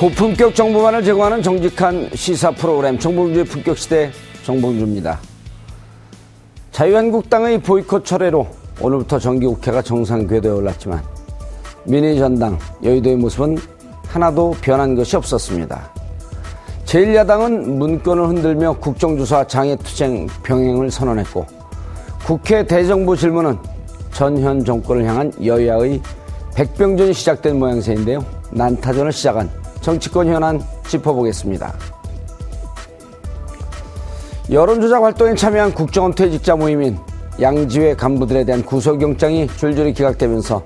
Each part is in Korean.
고품격 정보만을 제공하는 정직한 시사 프로그램 정봉주의 품격 시대 정봉주입니다. 자유한국당의 보이콧 철회로 오늘부터 정기국회가 정상 궤도에 올랐지만 민의 전당 여의도의 모습은 하나도 변한 것이 없었습니다. 제1야당은 문건을 흔들며 국정조사 장애투쟁 병행을 선언했고 국회 대정부 질문은 전현 정권을 향한 여야의 백병전이 시작된 모양새인데요. 난타전을 시작한 정치권 현안 짚어보겠습니다. 여론조작 활동에 참여한 국정원 퇴직자 모임인 양지회 간부들에 대한 구속영장이 줄줄이 기각되면서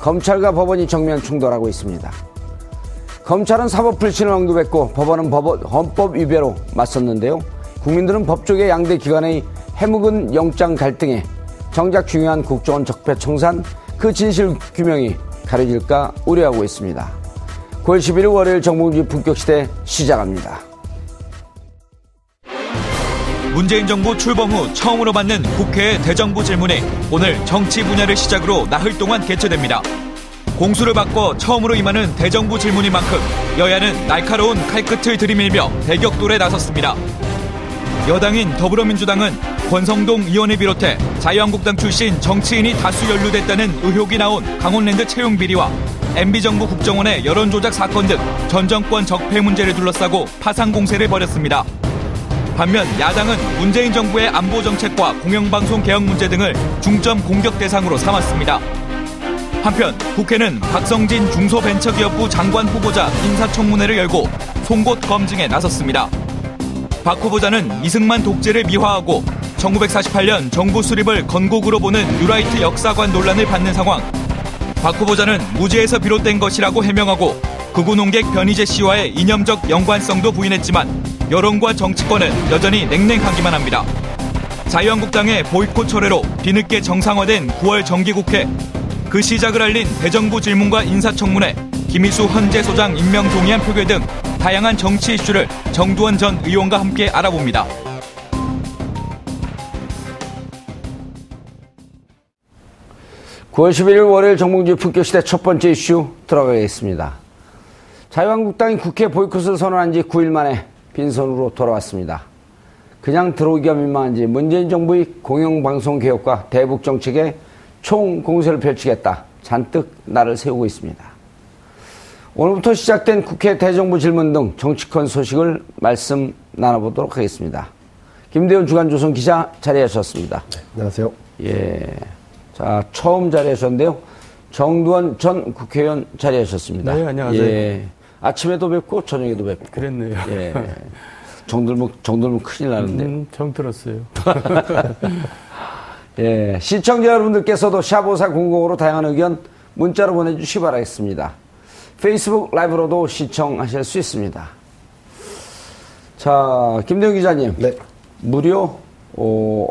검찰과 법원이 정면 충돌하고 있습니다. 검찰은 사법 불신을 언급했고 법원은 법원, 헌법 위배로 맞섰는데요. 국민들은 법조계 양대 기관의 해묵은 영장 갈등에 정작 중요한 국정원 적폐 청산 그 진실 규명이 가려질까 우려하고 있습니다. 9월 11일 월요일 정봉주 품격시대 시작합니다. 문재인 정부 출범 후 처음으로 받는 국회의 대정부 질문이 오늘 정치 분야를 시작으로 나흘 동안 개최됩니다. 공수를 받고 처음으로 임하는 대정부 질문인 만큼 여야는 날카로운 칼끝을 들이밀며 대격돌에 나섰습니다. 여당인 더불어민주당은 권성동 의원을 비롯해 자유한국당 출신 정치인이 다수 연루됐다는 의혹이 나온 강원랜드 채용 비리와 MB정부 국정원의 여론조작 사건 등 전 정권 적폐 문제를 둘러싸고 파상 공세를 벌였습니다. 반면 야당은 문재인 정부의 안보 정책과 공영방송 개혁 문제 등을 중점 공격 대상으로 삼았습니다. 한편 국회는 박성진 중소벤처기업부 장관 후보자 인사청문회를 열고 송곳 검증에 나섰습니다. 박 후보자는 이승만 독재를 미화하고 1948년 정부 수립을 건국으로 보는 뉴라이트 역사관 논란을 받는 상황. 박 후보자는 무죄에서 비롯된 것이라고 해명하고 극우 농객 변희재 씨와의 이념적 연관성도 부인했지만 여론과 정치권은 여전히 냉랭하기만 합니다. 자유한국당의 보이콧 철회로 뒤늦게 정상화된 9월 정기국회 그 시작을 알린 대정부 질문과 인사청문회 김희수 헌재 소장 임명 동의안 표결 등 다양한 정치 이슈를 정두원 전 의원과 함께 알아봅니다. (9월 11일) 월요일 정봉주의 품격시대 첫 번째 이슈 들어가겠습니다. 자유한국당이 국회 보이콧을 선언한 지 9일 만에 빈손으로 돌아왔습니다. 그냥 들어오기가 민망한지 문재인 정부의 공영방송 개혁과 대북 정책에 총 공세를 펼치겠다. 잔뜩 나를 세우고 있습니다. 오늘부터 시작된 국회 대정부 질문 등 정치권 소식을 말씀 나눠보도록 하겠습니다. 김대훈 주간조선 기자 자리하셨습니다. 네, 안녕하세요. 예. 자, 처음 자리하셨는데요. 정두원 전 국회의원 자리하셨습니다. 네, 안녕하세요. 예. 아침에도 뵙고 저녁에도 뵙고. 그랬네요. 예. 정들면 정들면 큰일 나는데. 음, 정 들었어요. 예. 시청자 여러분들께서도 샤보사 공공으로 다양한 의견 문자로 보내주시기 바라겠습니다. 페이스북 라이브로도 시청하실 수 있습니다. 자, 김대웅 기자님. 네. 무려, 어,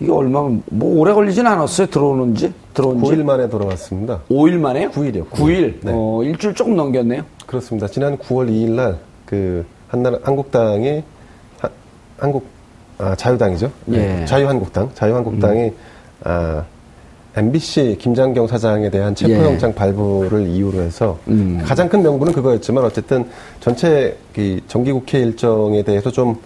이게 얼마, 뭐 오래 걸리진 않았어요? 들어오는지? 들어온 지? 9일 만에 돌아왔습니다. 5일 만에요? 9일이요. 9일. 네. 어, 일주일 조금 넘겼네요. 그렇습니다. 지난 9월 2일 날 그 한나라 한국당이 하- 한국 아, 자유당이죠. 네. 예. 자유한국당 자유한국당이 아, MBC 김장경 사장에 대한 체포영장 발부를 이유로 해서 예. 음. 가장 큰 명분은 그거였지만 어쨌든 전체 이 정기국회 일정에 대해서 좀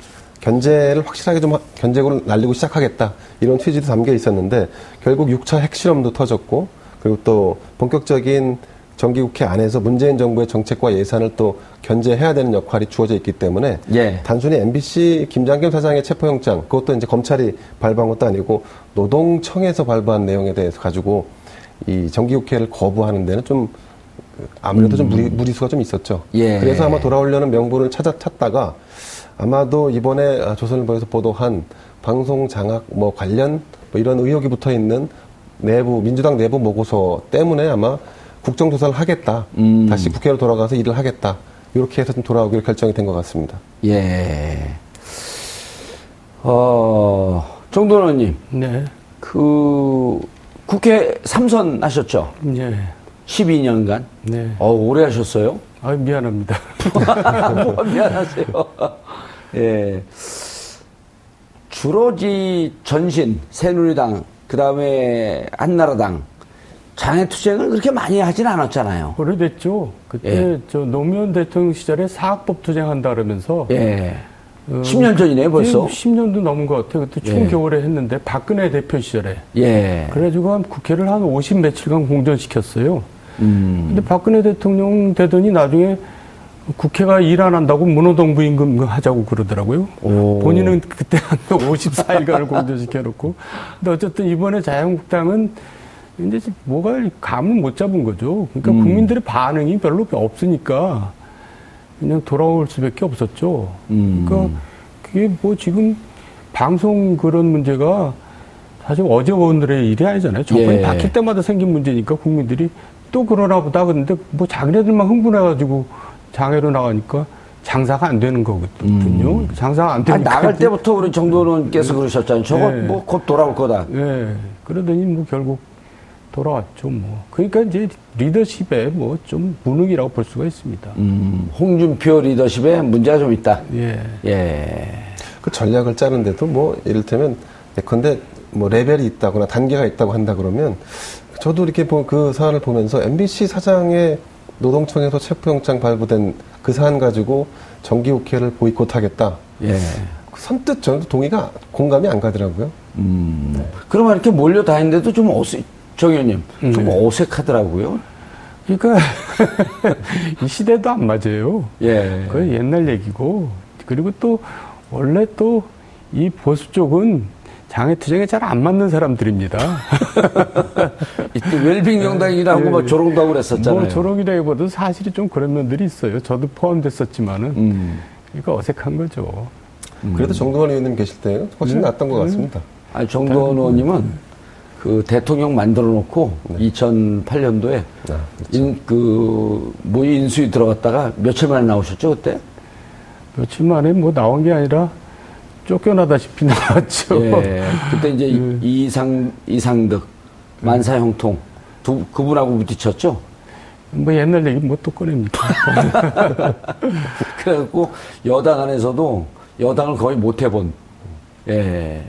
견제를 확실하게 좀 하- 견제구를 날리고 시작하겠다 이런 취지도 담겨 있었는데 결국 6차 핵실험도 터졌고 그리고 또 본격적인 정기국회 안에서 문재인 정부의 정책과 예산을 또 견제해야 되는 역할이 주어져 있기 때문에 예. 단순히 MBC 김장겸 사장의 체포영장 그것도 이제 검찰이 발부한 것도 아니고 노동청에서 발부한 내용에 대해서 가지고 이 정기국회를 거부하는 데는 좀 아무래도 좀 무리, 무리수가 좀 있었죠. 예. 그래서 아마 돌아오려는 명분을 찾아 찾다가 아마도 이번에 아, 조선일보에서 보도한 방송 장악 뭐 관련 뭐 이런 의혹이 붙어 있는 내부 민주당 내부 보고서 때문에 아마 국정조사를 하겠다. 음. 다시 국회로 돌아가서 일을 하겠다. 이렇게 해서 좀 돌아오기로 결정이 된 것 같습니다. 예. 어, 정도원 의원님, 네. 그, 국회 삼선 하셨죠? 예. 12년간. 네. 어, 오래 하셨어요? 아, 미안합니다. 뭐가 미안하세요. 예. 주로 이 전신, 새누리당, 그 다음에 한나라당, 장애 투쟁을 그렇게 많이 하진 않았잖아요. 오래됐죠. 그때 예. 저 노무현 대통령 시절에 사학법 투쟁한다 그러면서 예. 어, 10년 전이네요, 벌써. 10년도 넘은 것 같아요. 그때 예. 추운 겨울에 했는데 박근혜 대표 시절에. 예. 그래가지고 한 국회를 한 50 며칠간 공전시켰어요. 음. 근데 박근혜 대통령 되더니 나중에 국회가 일 안 한다고 문호동부 임금 하자고 그러더라고요. 오. 본인은 그때 한 54일간을 공전시켜놓고. 근데 어쨌든 이번에 자유한국당은 이제 뭐가 감을 못 잡은 거죠. 그러니까 음. 국민들의 반응이 별로 없으니까 그냥 돌아올 수밖에 없었죠. 음. 그러니까 그게 뭐 지금 방송 그런 문제가 사실 어제 오늘의 일이 아니잖아요. 정권이 예. 바뀔 때마다 생긴 문제니까 국민들이 또 그러나 보다 그런데 뭐 자기네들만 흥분해가지고 장애로 나가니까 장사가 안 되는 거거든요. 장사가 안 아, 되니까. 나갈 때부터 우리 정도원께서 그러셨잖아요. 저거 예. 뭐곧 돌아올 거다. 예. 그러더니 뭐 결국 돌아왔죠, 뭐. 그러니까 이제 리더십에 뭐좀 무능이라고 볼 수가 있습니다. 음, 홍준표 리더십에 문제가 좀 있다. 예. 예. 그 전략을 짜는데도 뭐 이를테면 예컨대 뭐 레벨이 있다거나 단계가 있다고 한다 그러면 저도 이렇게 보- 그 사안을 보면서 MBC 사장의 노동청에서 체포영장 발부된 그 사안 가지고 정기국회를 보이콧하겠다. 예. 선뜻 저는 동의가 공감이 안 가더라고요. 음. 그러면 이렇게 몰려 다니는데도 좀 어색, 정 의원님, 좀 네. 어색하더라고요. 그러니까 이 시대도 안 맞아요. 예. 그 옛날 얘기고 그리고 또 원래 또 이 보수 쪽은 장애 투쟁에 잘 안 맞는 사람들입니다. 이때 웰빙 정당이라고 예. 막 조롱도 하고 그랬었잖아요. 뭐 조롱이라기보다 사실이 좀 그런 면들이 있어요. 저도 포함됐었지만은 음. 그러니까 어색한 거죠. 그래도 정동원 의원님 계실 때 훨씬 낫던 것 같습니다. 아니, 정도원 의원님은 그 대통령 만들어 놓고 2008년도에 아, 그렇죠. 인, 그, 뭐 인수위 들어갔다가 며칠 만에 나오셨죠, 그때? 며칠 만에 뭐 나온 게 아니라 쫓겨나다시피 나왔죠. 예. 그때 이제 이- 이상, 이상득, 만사형통 두, 그분하고 부딪혔죠? 뭐 옛날 얘기 뭐 또 꺼냅니까? 그래갖고 여당 안에서도 여당을 거의 못 해본, 예.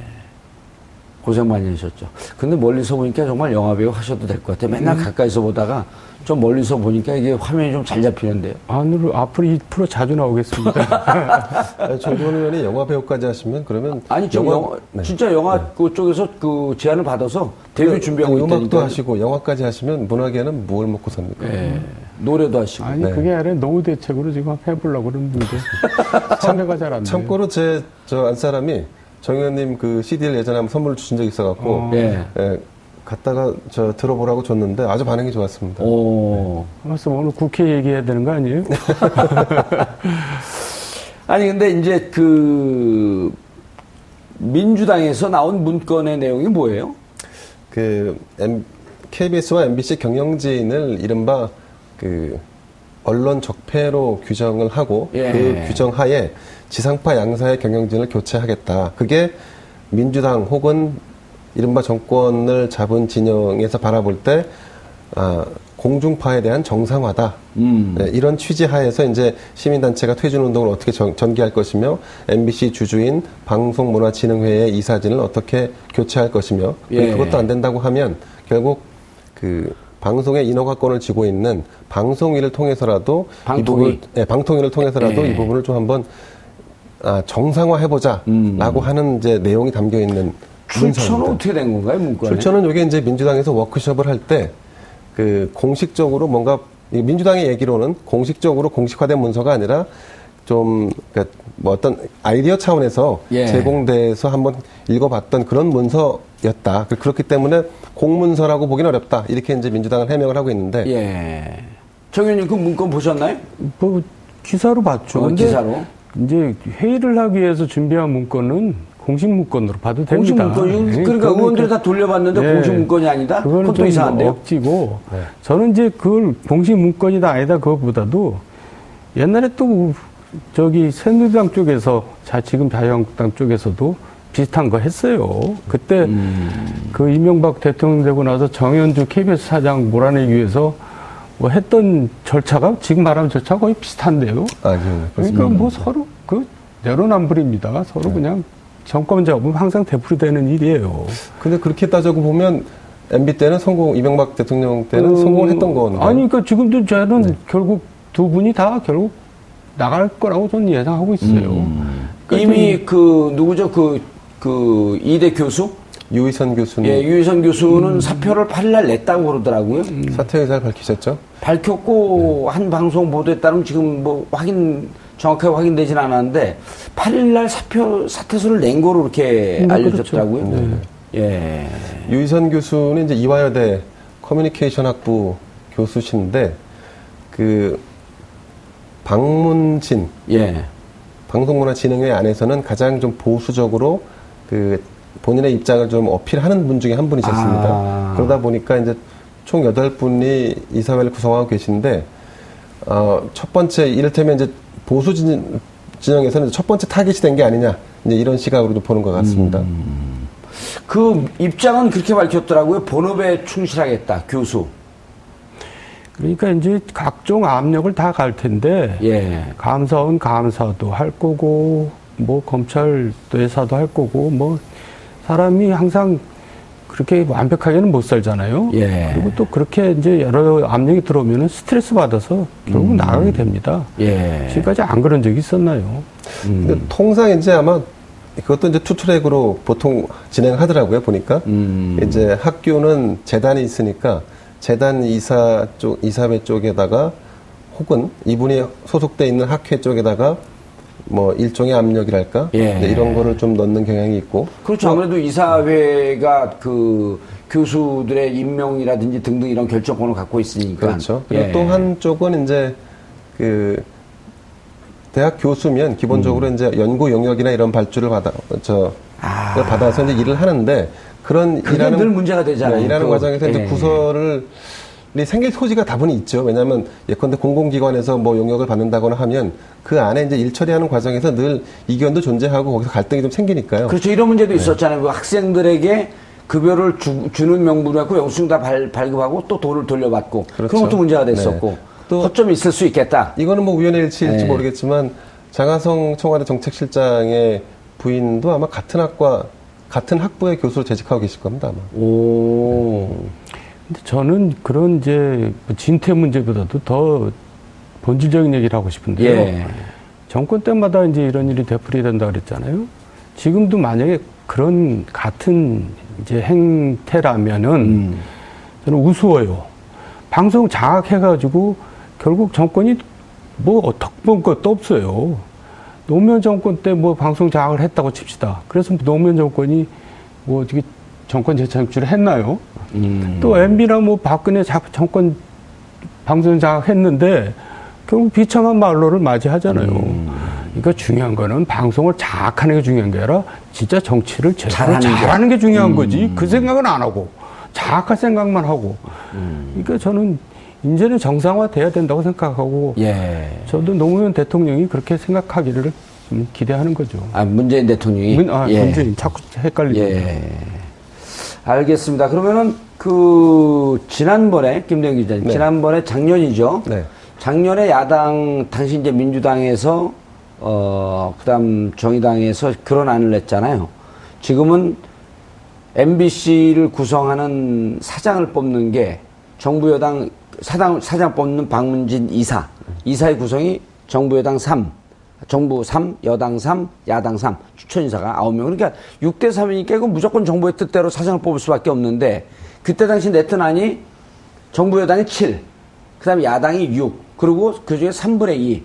고생 많이 하셨죠. 근데 멀리서 보니까 정말 영화배우 하셔도 될 것 같아요. 맨날 가까이서 보다가 좀 멀리서 보니까 이게 화면이 좀 잘 잡히는데요. 안으로 앞으로 이 프로 자주 나오겠습니다. 아니, 정동원 의원이 영화 배우까지 하시면 그러면 아니, 지금 영화- 영화, 네. 진짜 영화 그쪽에서 그 제안을 받아서 데뷔 준비하고 음악도 있다니까. 하시고 영화까지 하시면 문화계는 뭘 먹고 삽니까? 예. 노래도 하시고. 아니 네. 그게 아니라 노후 대책으로 지금 해보려고 그러는데 참여가 잘 안 돼요. 참고로 제 저 안 사람이 정 의원님 그 CD를 예전에 한번 선물을 주신 적이 있어갖고 어. 예. 예, 갖다가 저 들어보라고 줬는데 아주 반응이 좋았습니다. 오. 말씀 오늘 국회 얘기해야 되는 거 아니에요? 아니 근데 이제 그 민주당에서 나온 문건의 내용이 뭐예요? 그 M- KBS와 MBC 경영진을 이른바 그 언론 적폐로 규정을 하고 예. 그 규정 하에 지상파 양사의 경영진을 교체하겠다. 그게 민주당 혹은 이른바 정권을 잡은 진영에서 바라볼 때 아, 공중파에 대한 정상화다. 음. 네, 이런 취지 하에서 이제 시민단체가 퇴진 운동을 어떻게 전, 전개할 것이며 MBC 주주인 방송문화진흥회의 이사진을 어떻게 교체할 것이며 예. 그것도 안 된다고 하면 결국 그 방송의 인허가권을 쥐고 있는 방송위를 통해서라도 방통위. 이 부분, 예, 방통위를 통해서라도 예. 이 부분을 좀 한번 아, 정상화해보자라고 음. 하는 이제 내용이 담겨 있는 출처는. 어떻게 된 건가요, 문건에? 출처는 이게 이제 민주당에서 워크숍을 할 때 그 공식적으로 뭔가 이 민주당의 얘기로는 공식적으로 공식화된 문서가 아니라 좀 그러니까 뭐 어떤 아이디어 차원에서 예. 제공돼서 한번 읽어봤던 그런 문서였다. 그- 그렇기 때문에 공문서라고 보기는 어렵다. 이렇게 이제 민주당은 해명을 하고 있는데 예. 정 의원님 그 문건 보셨나요? 뭐 기사로 봤죠. 어, 기사로? 이제 회의를 하기 위해서 준비한 문건은 공식 문건으로 봐도 공식 됩니다. 문건, 예, 그러니까 의원들이 그- 다 돌려봤는데 예. 공식 문건이 아니다? 그건 또좀 이상한데요? 억지고 저는 이제 그걸 공식 문건이다 아니다 그거보다도 옛날에 또 저기 새누리당 쪽에서 자 지금 자유한국당 쪽에서도 비슷한 거 했어요. 그때 그 이명박 대통령 되고 나서 정현주 KBS 사장 몰아내기 위해서 뭐 했던 절차가 지금 말하는 절차가 거의 비슷한데요. 아, 예, 그러니까 뭐 서로 그 내로남불입니다. 서로 네. 그냥 정권 잡으면 항상 되풀이되는 일이에요. 근데 그렇게 따져고 보면 MB 때는 성공, 이명박 대통령 때는 어, 성공을 했던 건데. 아니, 그러니까 지금도 저는 네. 결국 두 분이 다 결국 나갈 거라고 저는 예상하고 있어요. 음. 그러니까 이미 그, 누구죠? 그, 그, 이대 교수? 유희선 교수는 예, 유희선 교수는 음. 사표를 8일날 냈다고 그러더라고요. 사퇴 의사를 밝히셨죠? 밝혔고 한 방송 보도에 따르면 지금 뭐 확인 정확하게 확인되진 않았는데 8일날 사표 사퇴서를 낸 거로 이렇게 음, 알려졌더라고요. 그렇죠. 예. 유희선 교수는 이제 이화여대 커뮤니케이션 학부 교수신데 그 방문진 예. 방송문화진흥회 안에서는 가장 좀 보수적으로 그 본인의 입장을 좀 어필하는 분 중에 한 분이셨습니다. 아. 그러다 보니까 이제 총 여덟 분이 이사회를 구성하고 계신데 어, 첫 번째 이를테면 이제 보수 진, 진영에서는 첫 번째 타깃이 된 게 아니냐 이제 이런 시각으로도 보는 것 같습니다. 그 입장은 그렇게 밝혔더라고요. 본업에 충실하겠다. 교수. 그러니까 이제 각종 압력을 다 갈 텐데 예. 감사원 감사도 할 거고 뭐 검찰 대사도 할 거고 뭐 사람이 항상 그렇게 완벽하게는 못 살잖아요. 예. 그리고 또 그렇게 이제 여러 압력이 들어오면 스트레스 받아서 결국 나가게 됩니다. 예. 지금까지 안 그런 적이 있었나요? 근데 통상 이제 아마 그것도 이제 투트랙으로 보통 진행하더라고요 보니까 음. 이제 학교는 재단이 있으니까 재단 이사 쪽 이사회 쪽에다가 혹은 이분이 소속돼 있는 학회 쪽에다가 뭐 일종의 압력이랄까 예. 네, 이런 거를 좀 넣는 경향이 있고 그렇죠. 아무래도 이사회가 그 교수들의 임명이라든지 등등 이런 결정권을 갖고 있으니까. 그렇죠. 그리고 예. 또 한쪽은 이제 그 대학 교수면 기본적으로 이제 연구 영역이나 이런 발주를 받아 저 음. 아. 를 받아서 이제 일을 하는데 그런 일하는 늘 문제가 되잖아요. 네, 일하는 또. 과정에서 이제 예. 부서를 이 생길 소지가 다분히 있죠. 왜냐하면 예컨대 공공기관에서 뭐 용역을 받는다거나 하면 그 안에 이제 일 처리하는 과정에서 늘 이견도 존재하고 거기서 갈등이 좀 생기니까요. 그렇죠. 이런 문제도 있었잖아요. 그 학생들에게 급여를 주, 는 명분을 갖고 영수증 다 발, 발급하고 또 돈을 돌려받고 그런 그렇죠. 것도 문제가 됐었고 네. 또- 허점이 있을 수 있겠다. 이거는 뭐 우연의 일치일지 네. 모르겠지만 장하성 청와대 정책실장의 부인도 아마 같은 학과 같은 학부의 교수로 재직하고 계실 겁니다 아마. 오. 근데 저는 그런 이제 진퇴 문제보다도 더 본질적인 얘기를 하고 싶은데요. 예. 정권 때마다 이제 이런 일이 되풀이 된다 그랬잖아요. 지금도 만약에 그런 같은 이제 행태라면은 음. 저는 우스워요. 방송 장악해가지고 결국 정권이 뭐 덕본 것도 없어요. 노무현 정권 때 뭐 방송 장악을 했다고 칩시다. 그래서 노무현 정권이 뭐 어떻게 정권 재창출을 했나요? 음. 또 MB나 뭐 박근혜 자- 정권 방송 장악했는데 결국 비참한 말로를 맞이하잖아요. 음. 그러니까 중요한 거는 방송을 장악하는 게 중요한 게 아니라 진짜 정치를 제대로 잘하는 잘하는, 게. 게 중요한 음. 거지. 그 생각은 안 하고 장악할 생각만 하고. 음. 그러니까 저는 이제는 정상화돼야 된다고 생각하고 예. 저도 노무현 대통령이 그렇게 생각하기를 좀 기대하는 거죠. 아, 문재인 대통령이. 문, 아, 예. 문재인 자꾸 헷갈리죠. 예. 알겠습니다. 그러면은 그 지난번에 김대영 기자님 네. 지난번에 작년이죠. 네. 작년에 야당 당시 이제 민주당에서 어 그다음 정의당에서 그런 안을 냈잖아요. 지금은 MBC를 구성하는 사장을 뽑는 게 정부 여당 사장 사장 뽑는 박문진 이사 이사의 구성이 정부 여당 3 정부 3, 여당 3, 야당 3, 추천 인사가 9명. 그러니까 6대 3이니까 이건 무조건 정부의 뜻대로 사장을 뽑을 수밖에 없는데 그때 당시 안이 정부 여당이 7, 그 다음에 야당이 6, 그리고 그 중에 3분의 2.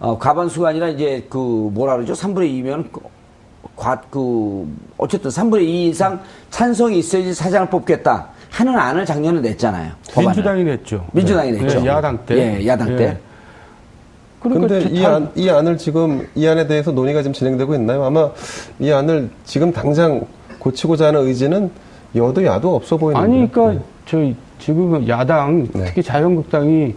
어, 과반수가 아니라 이제 그 뭐라 그러죠? 3분의 2면 과, 그, 어쨌든 3분의 2 이상 찬성이 있어야지 사장을 뽑겠다 하는 안을 작년에 냈잖아요. 법안을. 민주당이 냈죠. 민주당이 네. 냈죠. 네, 야당 때. 예, 야당 때. 예. 그러니까 이, 다- 안, 이 안을 지금 이 안에 대해서 논의가 지금 진행되고 있나요? 아마 이 안을 지금 당장 고치고자 하는 의지는 여도 야도 없어 보이는데. 아니, 그러니까 저 지금 야당 네. 특히 자유한국당이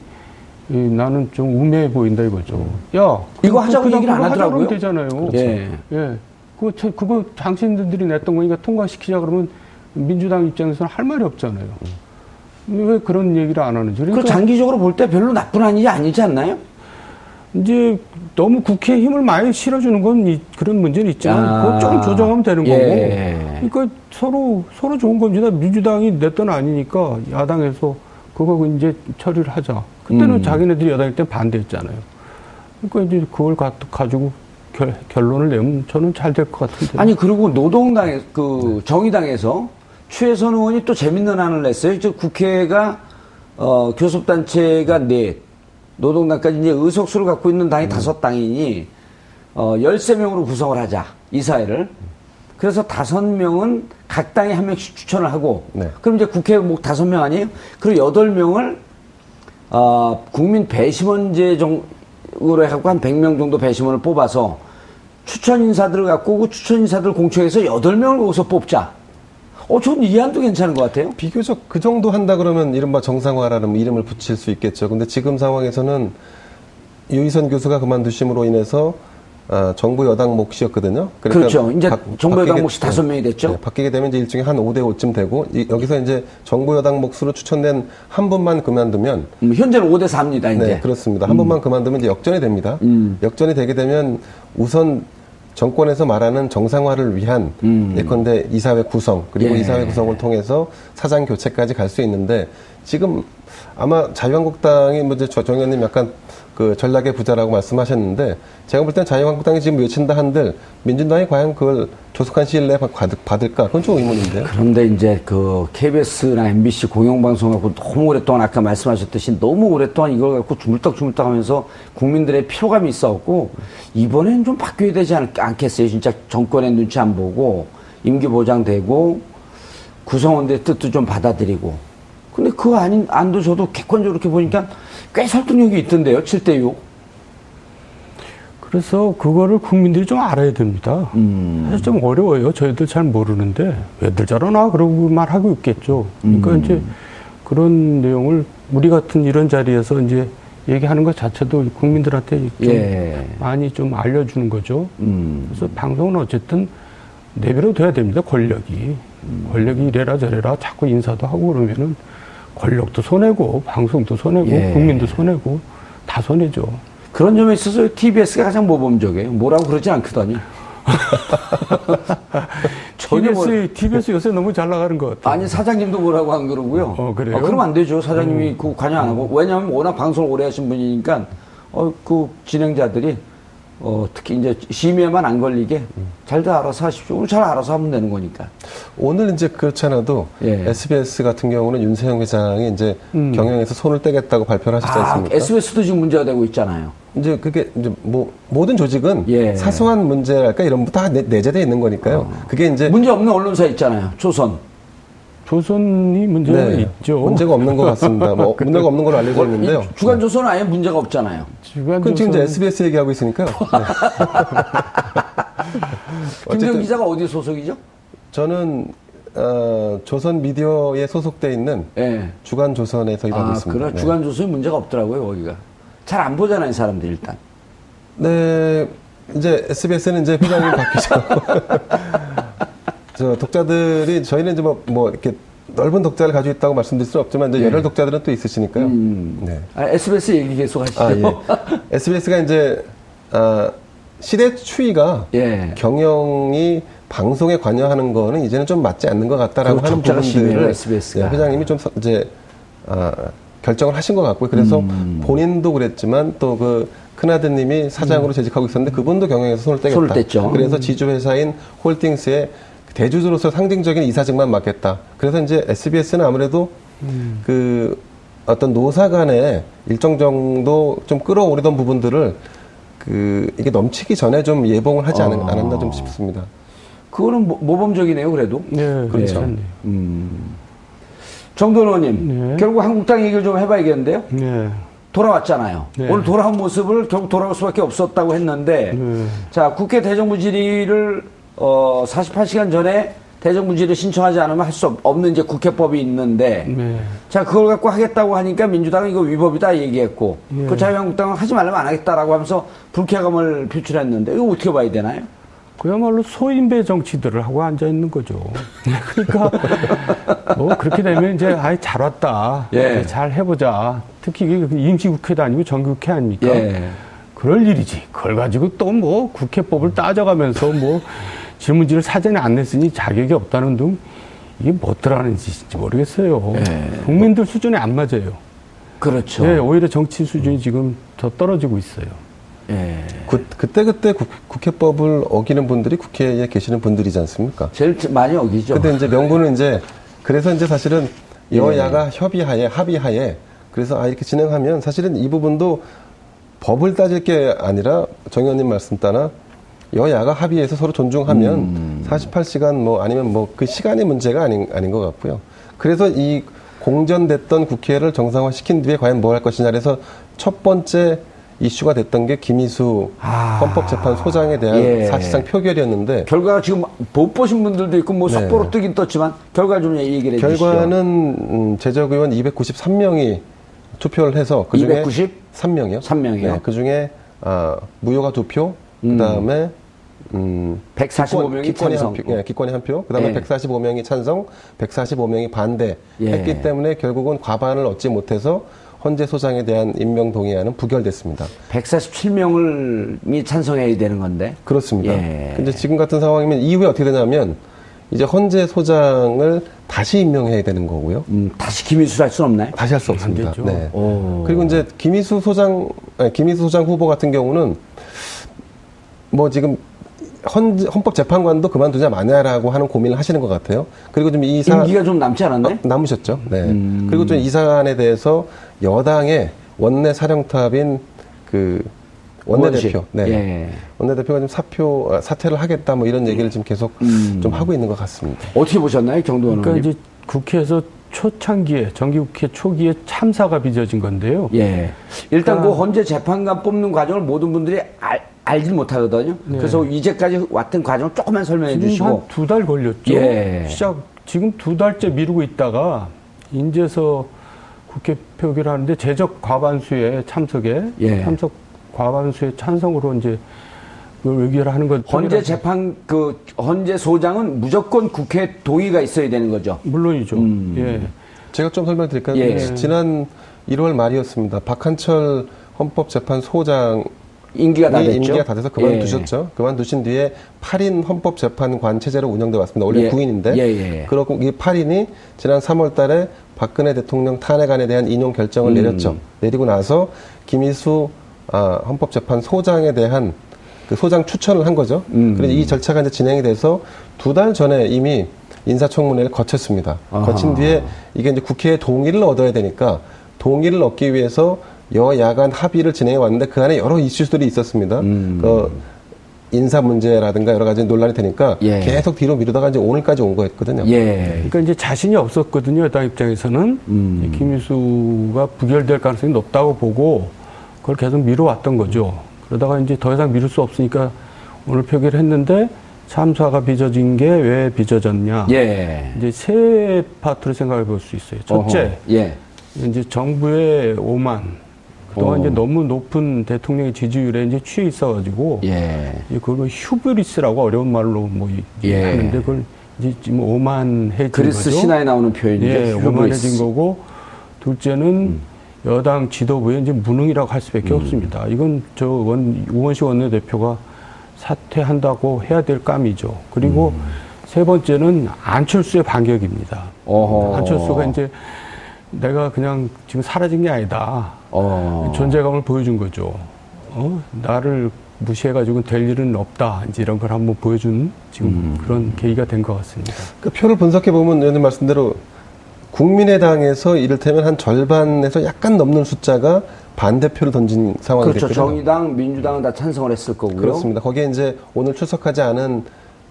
이, 나는 좀 우매해 보인다 이거죠. 야, 이거 그- 하자고 얘기를 안 하더라고요. 되잖아요. 예. 예. 그거 저- 그거 당신들이 냈던 거니까 통과시키자 그러면 민주당 입장에서는 할 말이 없잖아요. 왜 그런 얘기를 안 하는지. 그 그러니까 장기적으로 볼 때 별로 나쁜 안이 아니지 않나요? 이제 너무 국회에 힘을 많이 실어주는 건 이- 그런 문제는 있지만 아. 그거 조금 조정하면 되는 예. 거고. 그러니까 서로 서로 좋은 겁니다. 민주당이 냈던 아니니까 야당에서 그거 이제 처리를 하자. 그때는 음. 자기네들이 여당일 때 반대했잖아요. 그러니까 이제 그걸 가, 가지고 결, 결론을 내면 저는 잘 될 것 같은데. 아니 그리고 노동당에 그 정의당에서 최선 의원이 또 재밌는 안을 냈어요. 저 국회가 어, 교섭단체가 넷, 노동당까지 이제 의석수를 갖고 있는 당이 다섯 당이니 어, 13명으로 구성을 하자 이사회를. 그래서 다섯 명은 각 당에 한 명씩 추천을 하고 네. 그럼 이제 국회 목 다섯 명 아니에요? 그리고 여덟 명을 어, 국민 배심원제 정으로 해갖고 한 100명 정도 배심원을 뽑아서 추천 인사들을 갖고 그 추천 인사들 공청해서 8명을 거기서 뽑자. 어, 전 이 안도 괜찮은 것 같아요. 비교적 그 정도 한다 그러면 이른바 정상화라는 뭐 이름을 붙일 수 있겠죠. 근데 지금 상황에서는 유희선 교수가 그만두심으로 인해서 아, 정부 여당 몫이었거든요. 그렇죠. 이제 바- 정부 여당 몫이 다섯 명이 됐죠. 네, 바뀌게 되면 이제 일종의 한 5대 5쯤 되고 이- 여기서 이제 정부 여당 몫으로 추천된 한 분만 그만두면 음, 현재는 5대 4입니다, 이제. 네, 그렇습니다. 한 번만 그만두면 이제 역전이 됩니다. 음. 역전이 되게 되면 우선 정권에서 말하는 정상화를 위한 음. 예컨대 이사회 구성 그리고 예. 이사회 구성을 통해서 사장 교체까지 갈 수 있는데 지금 아마 자유한국당이 먼저 정 의원님 약간 그 전략의 부자라고 말씀하셨는데 제가 볼 땐 자유한국당이 지금 외친다 한들 민주당이 과연 그걸 조속한 시일 내에 받- 받을까 그건 좀 의문인데요. 그런데 이제 그 KBS나 MBC 공영방송 갖고 너무 오랫동안 아까 말씀하셨듯이 너무 오랫동안 이걸 갖고 주물떡주물떡 하면서 국민들의 피로감이 있어갖고 이번엔 좀 바뀌어야 되지 않, 않겠어요? 진짜 정권의 눈치 안 보고 임기 보장되고 구성원들의 뜻도 좀 받아들이고 근데 그 아닌 안도 저도 객관적으로 이렇게 보니까 꽤 설득력이 있던데요? 7대6. 그래서 그거를 국민들이 좀 알아야 됩니다. 음. 사실 좀 어려워요. 저희들 잘 모르는데 왜들 저러나 그러고 말하고 있겠죠. 그러니까 음. 이제 그런 내용을 우리 같은 이런 자리에서 이제 얘기하는 것 자체도 국민들한테 좀 예. 많이 좀 알려주는 거죠. 음. 그래서 방송은 어쨌든 내버려 둬야 됩니다. 권력이 권력이 이래라 저래라 자꾸 인사도 하고 그러면은 권력도 손해고 방송도 손해고 예. 국민도 손해고 다 손해죠. 그런 점에 있어서 TBS가 가장 모범적이에요. 뭐라고 그러지 않거든요. 전혀 뭐- TBS, TBS 요새 너무 잘 나가는 것 같아요. 아니 사장님도 뭐라고 안 그러고요. 어, 그래요? 음. 그러면 안 되죠. 사장님이 그 관여 안 하고 왜냐하면 워낙 방송을 오래 하신 분이니까 어, 그 진행자들이 어, 특히 이제 심의에만 안 걸리게 잘들 알아서 하십시오. 오늘 잘 알아서 하면 되는 거니까. 오늘 이제 그렇지 않아도 예. SBS 같은 경우는 윤세영 회장이 이제 음. 경영에서 손을 떼겠다고 발표를 하셨지 아, 않습니까? SBS도 지금 문제가 되고 있잖아요. 이제 그게 이제 뭐 모든 조직은 예. 사소한 문제랄까 이런 거다 내재돼 있는 거니까요. 그게 이제 문제 없는 언론사 있잖아요. 조선. 조선이 문제가 네, 있죠. 문제가 없는 것 같습니다. 뭐 문제가 없는 걸로 알려져 있는데요. 이 주간 조선은 아예 문제가 없잖아요. 주간 그건 지금 이제 조선- SBS 얘기하고 있으니까요. 네. 김정 기자가 어디 소속이죠? 저는 어, 조선 미디어에 소속돼 있는 예. 주간 조선에서 일하고 아, 있습니다. 그래 네. 주간 조선이 문제가 없더라고요, 거기가. 잘 안 보잖아요, 사람들 일단. 네, 이제 SBS는 이제 회장님 바뀌죠. 저 독자들이 저희는 이제 뭐, 뭐 이렇게 넓은 독자를 가지고 있다고 말씀드릴 수는 없지만 이제 열혈 독자들은 또 있으시니까요. 네. 아, SBS 얘기 계속 하시죠. 아, 예. SBS가 이제 아, 시대 추이가 예. 경영이 방송에 관여하는 거는 이제는 좀 맞지 않는 것 같다라고 그 하는 부분들을 SBS 가. 예, 회장님이 좀 서- 이제 아, 결정을 하신 것 같고요. 그래서 음. 본인도 그랬지만 또그 큰아드님이 사장으로 재직하고 있었는데 그분도 경영에서 손을 떼겠다. 음. 손을 뗐죠. 그래서 지주회사인 홀딩스의 대주주로서 상징적인 이사직만 맡겠다. 그래서 이제 SBS는 아무래도 음. 그 어떤 노사 간에 일정 정도 좀 끌어오르던 부분들을 그 이게 넘치기 전에 좀 예봉을 하지 않, 아. 않았나 좀 싶습니다. 그거는 모- 모범적이네요, 그래도. 네, 그렇죠. 그렇죠. 정돈 의원님, 네. 결국 한국당 얘기를 좀 해봐야겠는데요? 네. 돌아왔잖아요. 네. 오늘 돌아온 모습을 결국 돌아올 수밖에 없었다고 했는데, 네. 자, 국회 대정부 질의를, 어, 48시간 전에 대정부 질의 신청하지 않으면 할 수 없는 이제 국회법이 있는데, 네. 자, 그걸 갖고 하겠다고 하니까 민주당은 이거 위법이다 얘기했고, 예. 그 자유한국당은 하지 말라면 안 하겠다라고 하면서 불쾌감을 표출했는데, 이거 어떻게 봐야 되나요? 그야말로 소인배 정치들을 하고 앉아 있는 거죠. 그러니까 뭐 그렇게 되면 이제 아예 잘 왔다. 예. 잘 해보자. 특히 이게 임시국회도 아니고 정기국회 아닙니까? 예. 그럴 일이지. 그걸 가지고 또 뭐 국회법을 따져가면서 뭐 질문지를 사전에 안 냈으니 자격이 없다는 등 이게 뭐 들어가는 짓인지 모르겠어요. 예. 국민들 수준에 안 맞아요. 그렇죠. 예, 오히려 정치 수준이 지금 더 떨어지고 있어요. 예. 그, 그때그때 국, 국회법을 어기는 분들이 국회에 계시는 분들이지 않습니까? 제일 많이 어기죠. 근데 이제 명분은 이제 그래서 이제 사실은 예. 여야가 협의하에 합의하에 그래서 아 이렇게 진행하면 사실은 이 부분도 법을 따질 게 아니라 정 의원님 말씀 따라 여야가 합의해서 서로 존중하면 음. 48시간 뭐 아니면 뭐 그 시간의 문제가 아닌 아닌 것 같고요. 그래서 이 공전됐던 국회를 정상화 시킨 뒤에 과연 뭘 할 것이냐 그래서 첫 번째 이슈가 됐던 게 김희수 아. 헌법재판 소장에 대한 예. 사실상 표결이었는데 결과가 지금 못 보신 분들도 있고 뭐 네. 속보로 뜨긴 떴지만 결과 좀 얘기를 해주시죠. 결과는 음, 제적 의원 293명이 투표를 해서 그 중에 3명이요. 3명이요? 네, 그 중에 아, 무효가 두 표, 음. 그다음에 음, 145명이 기권이 찬성. 한 표, 예, 기권이 한 표, 그다음에 예. 145명이 찬성, 145명이 반대 예. 했기 때문에 결국은 과반을 얻지 못해서 헌재 소장에 대한 임명 동의안은 부결됐습니다. 147명을 찬성해야 되는 건데. 그렇습니다. 예. 근데 지금 같은 상황이면 이후에 어떻게 되냐면 이제 헌재 소장을 다시 임명해야 되는 거고요. 음, 다시 김희수 할 수는 없나요? 다시 할 수 없습니다. 네. 오. 그리고 이제 김희수 소장, 아니, 김희수 소장 후보 같은 경우는 뭐 지금 헌, 헌법재판관도 그만두자 마냐라고 하는 고민을 하시는 것 같아요. 그리고 좀 이사 임기가 좀 남지 않았네? 어, 남으셨죠. 네. 음. 그리고 좀 이 사안에 대해서 여당의 원내 사령탑인 그 원내대표. 네. 예. 원내대표가 좀 사표 아, 사퇴를 하겠다 뭐 이런 얘기를 지금 계속 음. 좀 하고 있는 것 같습니다. 어떻게 보셨나요, 정도원 그러니까 의원님? 이제 국회에서 초창기에 정기국회 초기에 참사가 빚어진 건데요. 예. 일단 그러니까- 그 헌재 재판관 뽑는 과정을 모든 분들이 알, 알질 못하거든요. 네. 그래서 이제까지 왔던 과정을 조금만 설명해 지금 주시고. 한두달 걸렸죠. 예. 시작 지금 두 달째 미루고 있다가 인제서 국회 표결하는데 제적 과반수의 참석에 예. 참석 과반수의 찬성으로 이제 그 의결하는 것. 헌재 재판 그 헌재 소장은 무조건 국회 동의가 있어야 되는 거죠. 물론이죠. 음. 예. 제가 좀 설명드릴까요? 예. 지난 1월 말이었습니다. 박한철 헌법재판소장 임기가 다이 됐죠. 임기가 다 돼서 그만두셨죠. 그만두신 뒤에 8인 헌법재판관 체제로 운영돼 왔습니다. 원래 예. 9인인데. 예, 예. 그렇고 이 8인이 지난 3월 달에 박근혜 대통령 탄핵안에 대한 인용 결정을 음. 내렸죠. 내리고 나서 김희수 아, 헌법재판 소장에 대한 그 소장 추천을 한 거죠. 음. 그래서 이 절차가 이제 진행이 돼서 두 달 전에 이미 인사청문회를 거쳤습니다. 아하. 거친 뒤에 이게 이제 국회의 동의를 얻어야 되니까 동의를 얻기 위해서 여야 간 합의를 진행해 왔는데 그 안에 여러 이슈들이 있었습니다. 음. 그 인사 문제라든가 여러 가지 논란이 되니까 예. 계속 뒤로 미루다가 이제 오늘까지 온 거였거든요. 예. 그러니까 이제 자신이 없었거든요. 여당 입장에서는 음. 김일수가 부결될 가능성이 높다고 보고 그걸 계속 미뤄왔던 거죠. 그러다가 이제 더 이상 미룰 수 없으니까 오늘 표기를 했는데 참사가 빚어진 게 왜 빚어졌냐. 예. 이제 세 파트로 생각해 볼 수 있어요. 첫째, 어허. 예. 이제 정부의 오만. 그동안 어. 이제 너무 높은 대통령의 지지율에 이제 취해 있어가지고 예. 그걸 휴브리스라고 어려운 말로 뭐 이- 예. 하는데 그걸 이제 지금 오만해진 그리스 거죠. 신화에 나오는 표현이죠. 예. 오만해진 거고 둘째는 여당 지도부의 이제 무능이라고 할 수밖에 음. 없습니다. 이건 저 원, 우원식 원내대표가 사퇴한다고 해야 될 감이죠. 그리고 음. 세 번째는 안철수의 반격입니다. 어허. 안철수가 이제 내가 그냥 지금 사라진 게 아니다. 어. 존재감을 보여준 거죠. 어? 나를 무시해가지고는 될 일은 없다. 이제 이런 걸 한번 보여준 지금 음. 그런 계기가 된 것 같습니다. 그 표를 분석해 보면 의원님 말씀대로 국민의당에서 이를테면 한 절반에서 약간 넘는 숫자가 반대표를 던진 상황이 그렇죠. 됐거든요. 정의당, 민주당은 다 찬성을 했을 거고요. 그렇습니다. 거기에 이제 오늘 출석하지 않은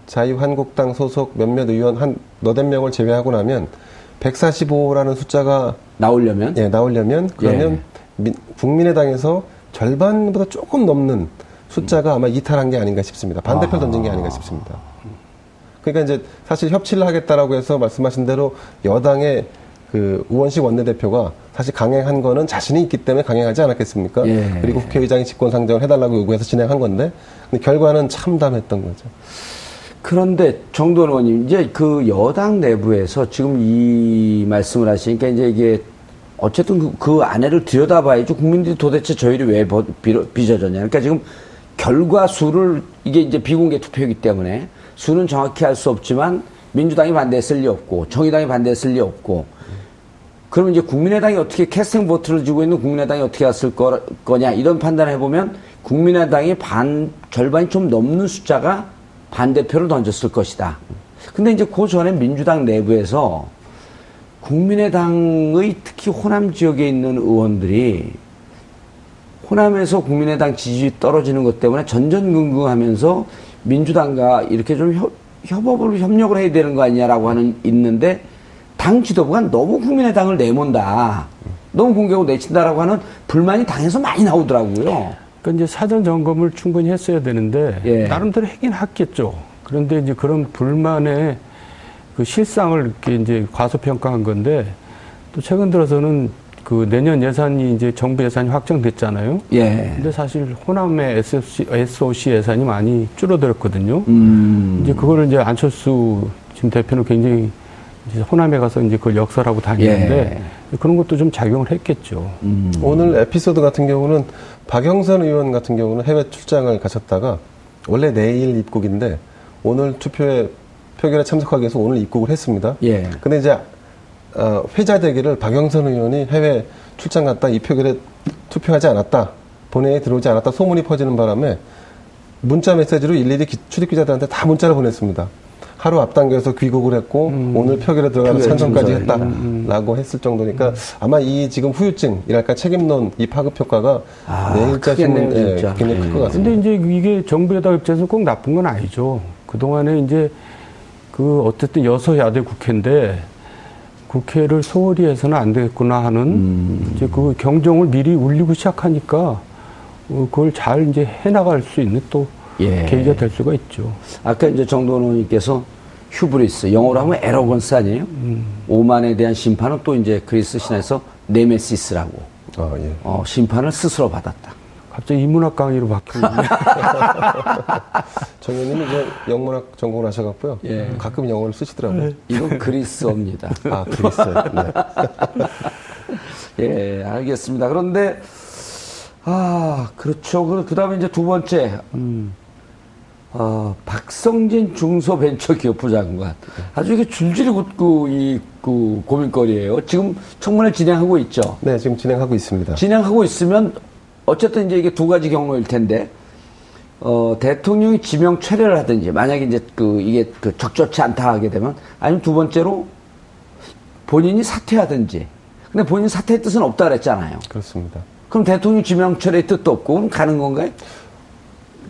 자유한국당 소속 몇몇 의원 한 너댓 명을 제외하고 나면 145라는 숫자가 나오려면 예, 나오려면 그러면 민- 국민의당에서 절반보다 조금 넘는 숫자가 아마 이탈한 게 아닌가 싶습니다. 반대표 를 던진 게 아닌가 싶습니다. 그러니까 이제 사실 협치를 하겠다라고 해서 말씀하신 대로 여당의 그 우원식 원내대표가 사실 강행한 거는 자신이 있기 때문에 강행하지 않았겠습니까? 예. 그리고 국회의장이 직권 상정을 해달라고 요구해서 진행한 건데 근데 결과는 참담했던 거죠. 그런데 정돈 의원님 이제 그 여당 내부에서 지금 이 말씀을 하시니까 이제 이게 어쨌든 그, 그 안에를 들여다봐야죠. 국민들이 도대체 저희를 왜 버- 빚어졌냐. 그러니까 지금 결과 수를 이게 이제 비공개 투표이기 때문에 수는 정확히 알 수 없지만 민주당이 반대했을 리 없고 정의당이 반대했을 리 없고 그러면 이제 국민의당이 어떻게 캐스팅 보트를 쥐고 있는 국민의당이 어떻게 했을 거, 거냐 이런 판단을 해보면 국민의당이 반 절반이 좀 넘는 숫자가 반대표를 던졌을 것이다. 근데 이제 그 전에 민주당 내부에서 국민의당의 특히 호남 지역에 있는 의원들이 호남에서 국민의당 지지율이 떨어지는 것 때문에 전전긍긍하면서 민주당과 이렇게 좀 협, 협업을 협력을 해야 되는 거 아니냐라고 하는 있는데 당 지도부가 너무 국민의당을 내몬다. 너무 공격을 내친다라고 하는 불만이 당에서 많이 나오더라고요. 그러니까 이제 사전 점검을 충분히 했어야 되는데 예. 나름대로 하긴 했겠죠. 그런데 이제 그런 불만의 그 실상을 이렇게 이제 과소평가한 건데 또 최근 들어서는 그 내년 예산이 이제 정부 예산이 확정됐잖아요. 예. 근데 사실 호남의 SOC, SOC 예산이 많이 줄어들었거든요. 음. 이제 그거를 이제 안철수 지금 대표는 굉장히 이제 호남에 가서 이제 그걸 역설하고 다니는데 그런 것도 좀 작용을 했겠죠. 음. 오늘 에피소드 같은 경우는 박영선 의원 같은 경우는 해외 출장을 가셨다가 원래 내일 입국인데 오늘 투표에 표결에 참석하기 위해서 오늘 입국을 했습니다. 예. 근데 이제 어, 회자 대기를 박영선 의원이 해외 출장 갔다 이 표결에 투표하지 않았다. 본회의에 들어오지 않았다 소문이 퍼지는 바람에 문자 메시지로 일일이 기- 출입 기자들한테 다 문자를 보냈습니다. 하루 앞당겨서 귀국을 했고 오늘 표결에 들어가서 찬성까지 했다라고 했을 정도니까 아마 이 지금 후유증이랄까 책임론 이 파급 효과가 아, 내일자 신문 예. 굉장히 클것 예. 같습니다. 근데 이제 이게 정부 여당 입장에서 꼭 나쁜 건 아니죠. 그동안에 이제 그 어쨌든 여소야대 국회인데 국회를 소홀히 해서는 안 되겠구나 하는 음. 이제 그 경종을 미리 울리고 시작하니까 어, 그걸 잘 이제 해나갈 수 있는 또 예. 계기가 될 수가 있죠. 아까 이제 정두언 의원님께서 hubris, 영어로 하면 arrogance 아니에요? 오만에 대한 심판은 또 이제 그리스 신화에서 네메시스라고, 아, 예. 어, 심판을 스스로 받았다. 갑자기 인문학 강의로 바뀌었는데 정 의원님이 이제 영문학 전공을 하셔갖고요. 예. 가끔 영어를 쓰시더라고요. 이건 그리스어입니다. 아, 그리스. 네. 예, 알겠습니다. 그런데, 아, 그렇죠. 그 다음에 이제 두 번째, 어, 박성진 중소벤처기업부 장관. 아주 이게 줄줄이 굳고 이, 그, 고민거리예요 지금 청문회 진행하고 있죠. 네, 지금 진행하고 있습니다. 진행하고 있으면 어쨌든 이제 이게 두 가지 경로일 텐데 어, 대통령이 지명 철회를 하든지 만약에 이제 그 이게 그 적절치 않다 하게 되면 아니면 두 번째로 본인이 사퇴하든지. 근데 본인 사퇴의 뜻은 없다 그랬잖아요. 그렇습니다. 그럼 대통령 지명 철회의 뜻도 없고 그럼 가는 건가요?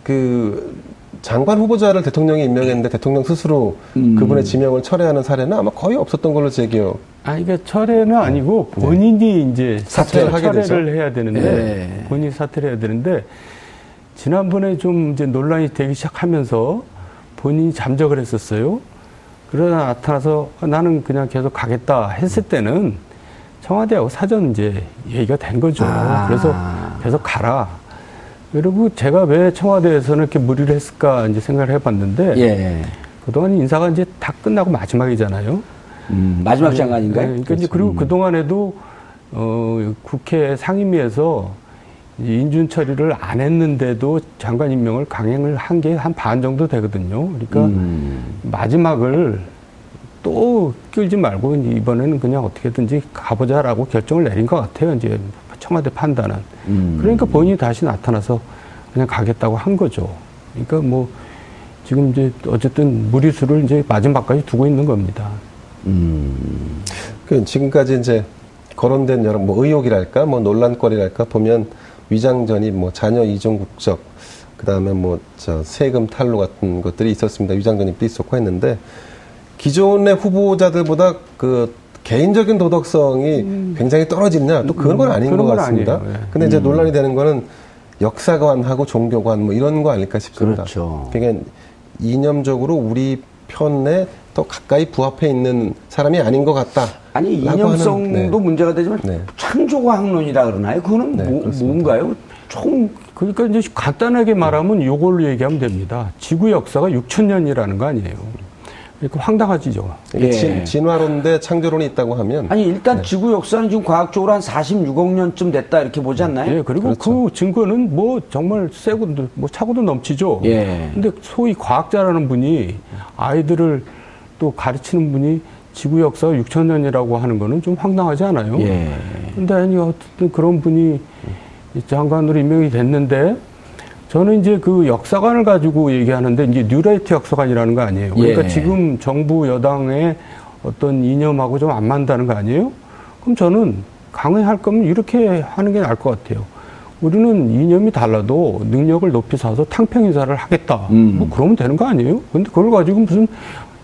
그 장관 후보자를 대통령이 임명했는데 대통령 스스로 음. 그분의 지명을 철회하는 사례는 아마 거의 없었던 걸로 제 기억. 아니, 이게 철회는 아니고 본인이 이제 사퇴를 하게 되죠. 철회를 해야 되는데 네. 본인이 사퇴를 해야 되는데 지난번에 좀 이제 논란이 되기 시작하면서 본인이 잠적을 했었어요. 그러다 나타나서 나는 그냥 계속 가겠다 했을 때는 청와대하고 사전 이제 얘기가 된 거죠. 아. 그래서 계속 가라. 그리고 제가 왜 청와대에서는 이렇게 무리를 했을까 이제 생각을 해봤는데 예. 그동안 인사가 이제 다 끝나고 마지막이잖아요. 음, 마지막 장관인가요? 네, 그러니까 이제 그리고 그 동안에도 어, 국회 상임위에서 인준 처리를 안 했는데도 장관 임명을 강행을 한 게 한 반 정도 되거든요. 그러니까 음. 마지막을 또 끌지 말고 이번에는 그냥 어떻게든지 가보자라고 결정을 내린 것 같아요. 이제 청와대 판단은. 음. 그러니까 본인이 다시 나타나서 그냥 가겠다고 한 거죠. 그러니까 뭐 지금 이제 어쨌든 무리수를 이제 마지막까지 두고 있는 겁니다. 그 지금까지 이제 거론된 여러 뭐 의혹이랄까 뭐 논란거리랄까 보면 위장전입 뭐 자녀 이종 국적 그다음에 뭐 저 세금 탈루 같은 것들이 있었습니다. 위장전입도 있었고 했는데 기존의 후보자들보다 그 개인적인 도덕성이 굉장히 떨어지냐 또 그런 건 아닌 그런 것건 같습니다. 아니에요. 예. 근데 이제 논란이 되는 거는 역사관하고 종교관 뭐 이런 거 아닐까 싶습니다. 그렇죠. 그러니까 이념적으로 우리 편에 더 가까이 부합해 있는 사람이 아닌 것 같다. 아니 이념성도 하는, 네. 문제가 되지만 네. 창조과학론이라 그러나요? 그거는 네, 뭐. 뭔가요? 총 그러니까 이제 간단하게 말하면 이걸로 얘기하면 됩니다. 지구 역사가 6천 년이라는 거 아니에요. 그러니까 황당하지죠. 예. 진, 진화론 대 창조론이 있다고 하면 아니 일단 네. 지구 역사는 지금 과학적으로 한 46억 년쯤 됐다 이렇게 보지 않나요? 예, 그리고 그렇죠. 그 증거는 뭐 정말 세고 뭐 차고도 넘치죠. 예. 근데 소위 과학자라는 분이 아이들을 또 가르치는 분이 지구 역사가 6천 년이라고 하는 거는 좀 황당하지 않아요? 예. 근데 아니 어쨌든 그런 분이 이 장관으로 임명이 됐는데 저는 이제 그 역사관을 가지고 얘기하는데 이제 뉴라이트 역사관이라는 거 아니에요. 그러니까 예. 지금 정부 여당의 어떤 이념하고 좀 안 맞는다는 거 아니에요? 그럼 저는 강행할 거면 이렇게 하는 게 나을 것 같아요. 우리는 이념이 달라도 능력을 높이 사서 탕평 인사를 하겠다. 음. 뭐 그러면 되는 거 아니에요? 근데 그걸 가지고 무슨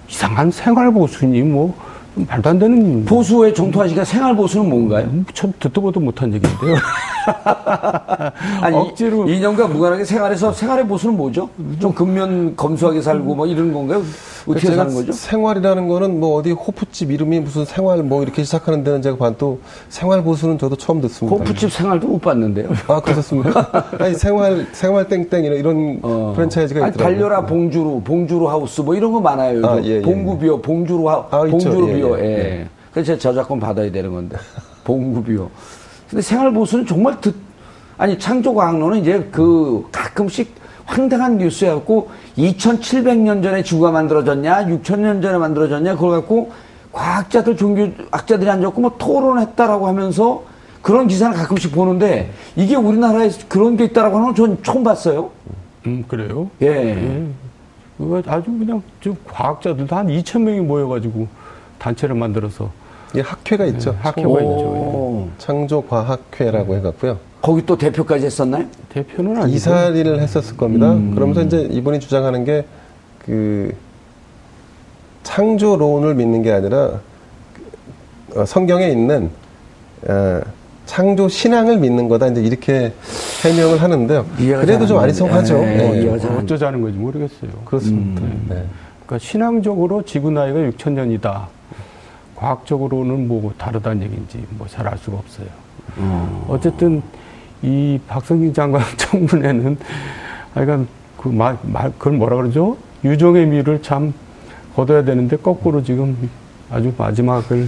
이상한 생활 보수니 뭐좀 말도 안 되는 보수의 정토하시니까 생활 보수는 뭔가요? 참 듣도 보도 못한 얘기인데요. 아니 억지로 이- 이념과 무관하게 생활에서 생활의 보수는 뭐죠? 좀 근면 검소하게 살고 뭐 이런 건가요? 어떻게 제가 사는 거죠? 생활이라는 거는 뭐 어디 호프집 이름이 무슨 생활 뭐 이렇게 시작하는 데는 제가 봐도 생활 보수는 저도 처음 듣습니다. 호프집 생활도 못 봤는데요. 아 그렇습니까? 아니 생활 생활 땡땡 이런 이런 어. 프랜차이즈가 아니, 있더라고요. 달려라 봉주루, 봉주루 하우스 뭐 이런 거 많아요. 아. 예, 예. 봉구비어, 봉주루 하, 아, 있죠. 봉주루 예, 비어. 예, 예. 예. 그래서 제가 저작권 받아야 되는 건데. 봉구비어. 근데 생활 보수는 정말 듣 아니 창조과학론은 이제 그 가끔씩 황당한 뉴스였고 2,700년 전에 지구가 만들어졌냐, 6,000년 전에 만들어졌냐 그걸 갖고 과학자들 종교학자들이 앉았고 뭐 토론했다라고 하면서 그런 기사를 가끔씩 보는데 이게 우리나라에 그런 게 있다라고 하는 건 전 처음 봤어요. 음, 그래요? 예. 예. 아주 그냥 좀 과학자들도 한 2천 명이 모여가지고 단체를 만들어서 예, 학회가 있죠. 네, 학회가 창- 있죠. 오. 창조과학회라고 해갖고요. 거기 또 대표까지 했었나요? 대표는 아니고 이사리를 했었을 겁니다. 그러면서 이제 이분이 주장하는 게 그 창조론을 믿는 게 아니라 그, 어, 성경에 있는 어, 창조 신앙을 믿는 거다 이제 이렇게 해명을 하는데요. 그래도 잘좀안 아리송하죠. 예, 예, 예. 잘 안- 어쩌자는 건지 모르겠어요. 그렇습니다. 네. 그러니까 신앙적으로 지구 나이가 6천 년이다. 과학적으로는 뭐 다르다는 얘기인지 뭐 잘 알 수가 없어요. 어쨌든 이 박성진 장관 청문회는 하여간 그 말, 말, 그걸 뭐라 그러죠? 유종의 미를 참 거둬야 되는데 거꾸로 지금 아주 마지막을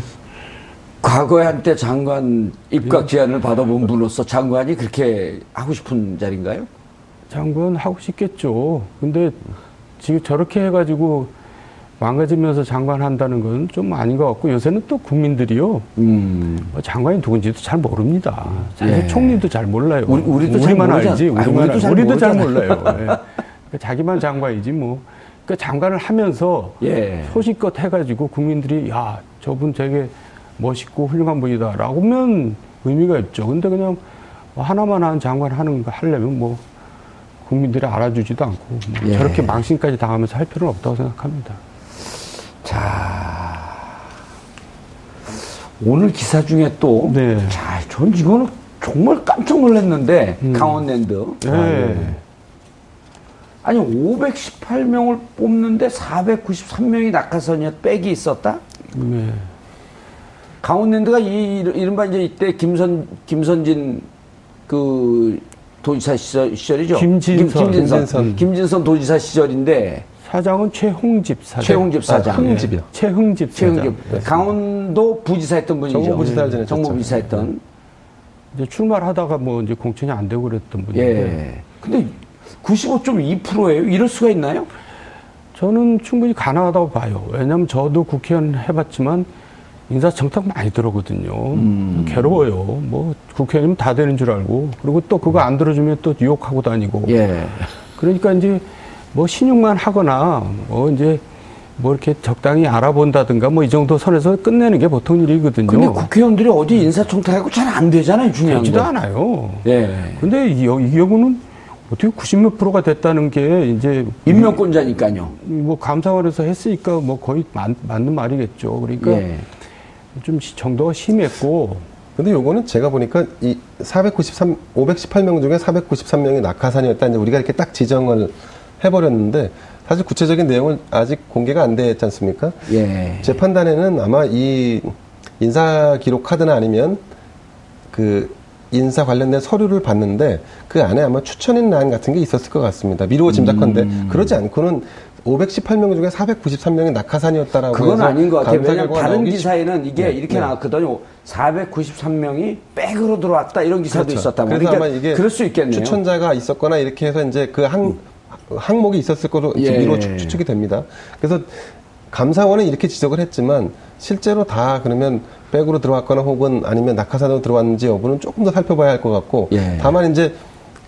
과거에 한때 장관 입각 제안을 받아본 분으로서 장관이 그렇게 하고 싶은 자리인가요? 장관 하고 싶겠죠. 근데 지금 저렇게 해가지고 망가지면서 장관 한다는 건 좀 아닌 것 같고 요새는 또 국민들이요. 음. 뭐 장관이 누군지도 잘 모릅니다. 사실 예. 총리도 잘 몰라요. 우리- 우리만 알지. 우리만 우리도 알- 잘 우리도 잘. 몰라요. 예. 그러니까 자기만 장관이지 뭐. 그러니까 장관을 하면서 예. 소식껏 해가지고 국민들이 야 저분 되게 멋있고 훌륭한 분이다라고 하면 의미가 있죠. 근데 그냥 뭐 하나만 한 장관 하는 거 하려면 뭐 국민들이 알아주지도 않고 뭐 예. 저렇게 망신까지 당하면서 할 필요는 없다고 생각합니다. 자, 오늘 기사 중에 또, 네. 자, 전 이거는 정말 깜짝 놀랐는데, 음. 강원랜드. 네. 아니, 518명을 뽑는데 493명이 낙하산이었, 백이 있었다? 네. 강원랜드가 이, 이른바 이제 이때 김선, 김선진 그 도지사 시절, 시절이죠? 김진선. 김, 진선 김진선. 김진선 도지사 시절인데, 사장은 최홍집 사장. 최홍집 사장. 아, 흥집이요. 최흥집 사장. 최은규 강원도 부지사 했던 분이죠. 정무부지사를 지냈었죠. 정무부지사 했던. 이제 출마를 하다가 뭐 이제 공천이 안 되고 그랬던 분인데 예. 근데 95.2%예요? 이럴 수가 있나요? 저는 충분히 가능하다고 봐요. 왜냐하면 저도 국회의원 해봤지만 인사청탁 많이 들어거든요. 음. 괴로워요. 뭐 국회의원이면 다 되는 줄 알고 그리고 또 그거 안 들어주면 또 유혹하고 다니고. 예. 그러니까 이제 뭐 신용만 하거나 뭐 이제 뭐 이렇게 적당히 알아본다든가 뭐 이 정도 선에서 끝내는 게 보통 일이거든요. 근데 국회의원들이 어디 인사청탁하고 잘 안 되잖아요, 중요한 되지도 거. 않아요. 예. 근데 이, 여- 이 경우는 어떻게 90몇 프로가 됐다는 게 이제 임명권자니까요. 뭐 감사원에서 했으니까 뭐 거의 맞, 맞는 말이겠죠. 그러니까 예. 좀 시- 정도가 심했고 근데 요거는 제가 보니까 이 493, 518명 중에 493명이 낙하산이었다. 이제 우리가 이렇게 딱 지정을 해버렸는데 사실 구체적인 내용은 아직 공개가 안 됐지 않습니까? 예. 제 판단에는 아마 이 인사 기록 카드나 아니면 그 인사 관련된 서류를 봤는데 그 안에 아마 추천인 란 같은 게 있었을 것 같습니다. 미루어 짐작컨대 음. 그러지 않고는 518명 중에 493명이 낙하산이었다라고 그건 아닌 것 같아요. 왜냐하면 다른 기사에는 이게 네, 이렇게 네. 나왔거든요. 493명이 백으로 들어왔다 이런 기사도 그렇죠. 있었다고. 그래서 그러니까 아마 이게 그럴 수 있겠네요. 음. 추천자가 있었거나 이렇게 해서 이제 그 항, 항목이 있었을 거로 이제 예. 미루어 추- 추측이 됩니다. 그래서 감사원은 이렇게 지적을 했지만 실제로 다 그러면 백으로 들어왔거나 혹은 아니면 낙하산으로 들어왔는지 여부는 조금 더 살펴봐야 할 것 같고 예. 다만 이제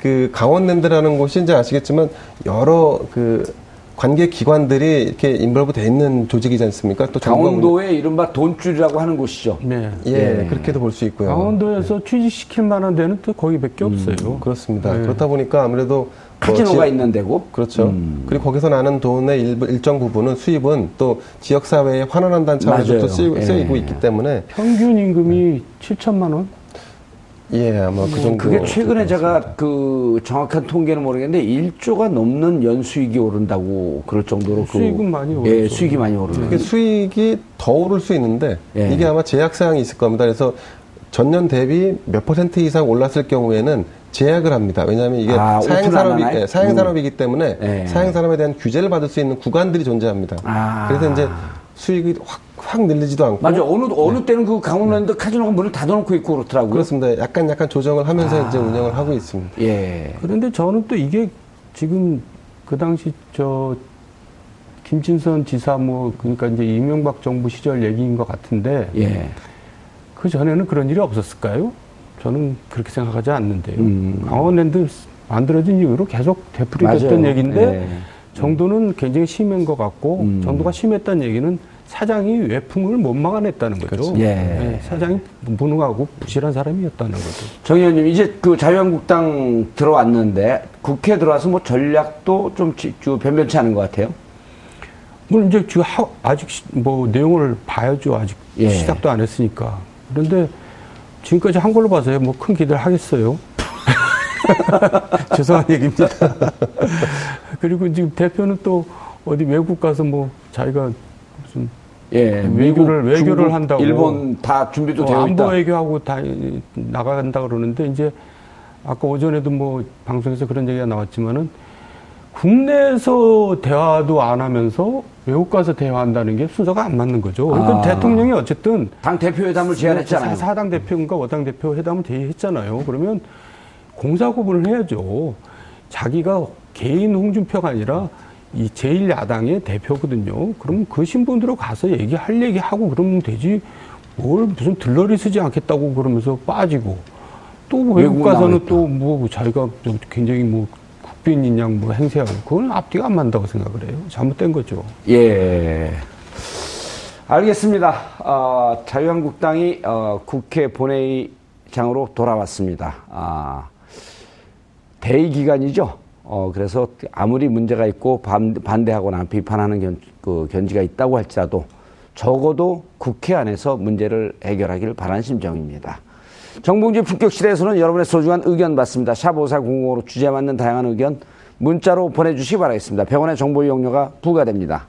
그 강원랜드라는 곳이 이제 아시겠지만 여러 그 관계 기관들이 이렇게 involve 돼 있는 조직이지 않습니까? 또 강원도의 이른바 돈줄이라고 하는 곳이죠. 네. 예, 예. 그렇게도 볼 수 있고요. 강원도에서 취직시킬 만한 데는 또 거기 밖에 음, 없어요. 그렇습니다. 네. 그렇다 보니까 아무래도 뭐 카지노가 지- 있는 데고. 그렇죠. 음. 그리고 거기서 나는 돈의 일부, 일정 부분은 수입은 또 지역 사회에 환원한다는 차원에서. 또 쓰이고, 예. 쓰이고 있기 때문에 평균 임금이 7천만 원? 예 아마 그 정도. 그게 최근에 제가 그 정확한 통계는 모르겠는데 1조가 넘는 연수익이 오른다고 그럴 정도로 그 수익은 많이 예, 오르죠. 수익이 많이 오르는. 그게 수익이 더 오를 수 있는데 예. 이게 아마 제약 사항이 있을 겁니다. 그래서 전년 대비 몇 퍼센트 이상 올랐을 경우에는 제약을 합니다. 왜냐하면 이게 아, 사행 산업이 안 하나요? 사행 산업이기 때문에 예. 사행 산업에 대한 규제를 받을 수 있는 구간들이 존재합니다. 아. 그래서 이제 수익이 확, 확 늘리지도 않고 맞아. 어느 어느 때는 그 강원랜드 카지노가 문을 닫아놓고 있고 그렇더라고요. 네. 그렇습니다. 약간 약간 조정을 하면서 아. 이제 운영을 하고 있습니다. 예. 그런데 저는 또 이게 지금 그 당시 저 김진선 지사 뭐 그러니까 이제 이명박 정부 시절 얘기인 것 같은데 예. 그 전에는 그런 일이 없었을까요? 저는 그렇게 생각하지 않는데요. 음. 강원랜드 만들어진 이후로 계속 되풀이. 됐던 얘기인데 예. 정도는 굉장히 심한 것 같고 음. 정도가 심했다는 얘기는 사장이 외풍을 못 막아냈다는 거죠. 그렇죠. 예. 네, 사장이 무능하고 부실한 사람이었다는 거죠. 정 의원님 이제 그 자유한국당 들어왔는데 국회 들어와서 뭐 전략도 좀 지- 주- 변변치 않은 것 같아요. 물론 이제 지금 하- 아직 시- 뭐 내용을 봐야죠. 아직 예. 시작도 안 했으니까. 그런데 지금까지 한 걸로 봐서요. 뭐큰 기대를 하겠어요. 죄송한 얘기입니다. 그리고 지금 대표는 또 어디 외국 가서 뭐 자기가 무슨 예. 외교를- 외교를 중국, 한다고. 일본 다 준비도 어, 되어 있다. 안보 외교하고 다 나간다 그러는데 이제 아까 오전에도 뭐 방송에서 그런 얘기가 나왔지만은 국내에서 대화도 안 하면서 외국 가서 대화한다는 게 순서가 안 맞는 거죠. 그러니까 아. 대통령이 어쨌든 당 대표 회담을 제안했잖아요. 사- 사당 대표인가 오당 대표 회담을 제의했잖아요. 그러면 공사 구분을 해야죠. 자기가 개인 홍준표가 아니라 이 제1야당의 대표거든요. 그럼 그 신분으로 가서 얘기할 얘기하고 그러면 되지. 뭘 무슨 들러리 쓰지 않겠다고 그러면서 빠지고 또 외국 가서는. 또 뭐 자기가 좀 굉장히 뭐 국빈 인 양 뭐 행세하고 그건 앞뒤가 안 맞는다고 생각을 해요. 잘못된 거죠. 예. 알겠습니다. 어, 자유한국당이 어, 국회 본회의장으로 돌아왔습니다. 아, 대의 기간이죠. 어, 그래서 아무리 문제가 있고 반, 반대하거나 비판하는 견, 그 견지가 있다고 할지라도 적어도 국회 안에서 문제를 해결하기를 바라는 심정입니다. 정봉주 품격실에서는 여러분의 소중한 의견 받습니다. 샵 5400으로 주제에 맞는 다양한 의견 문자로 보내주시기 바라겠습니다. 100원의 정보 이용료가 부과됩니다.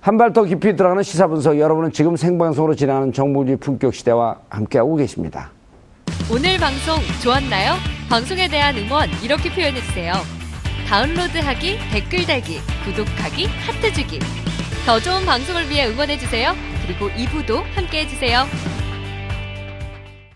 한 발 더 깊이 들어가는 시사 분석 여러분은 지금 생방송으로 진행하는 정보주의 품격 시대와 함께하고 계십니다. 오늘 방송 좋았나요? 방송에 대한 응원 이렇게 표현해주세요. 다운로드하기, 댓글 달기, 구독하기, 하트 주기. 더 좋은 방송을 위해 응원해주세요. 그리고 2부도 함께 해주세요.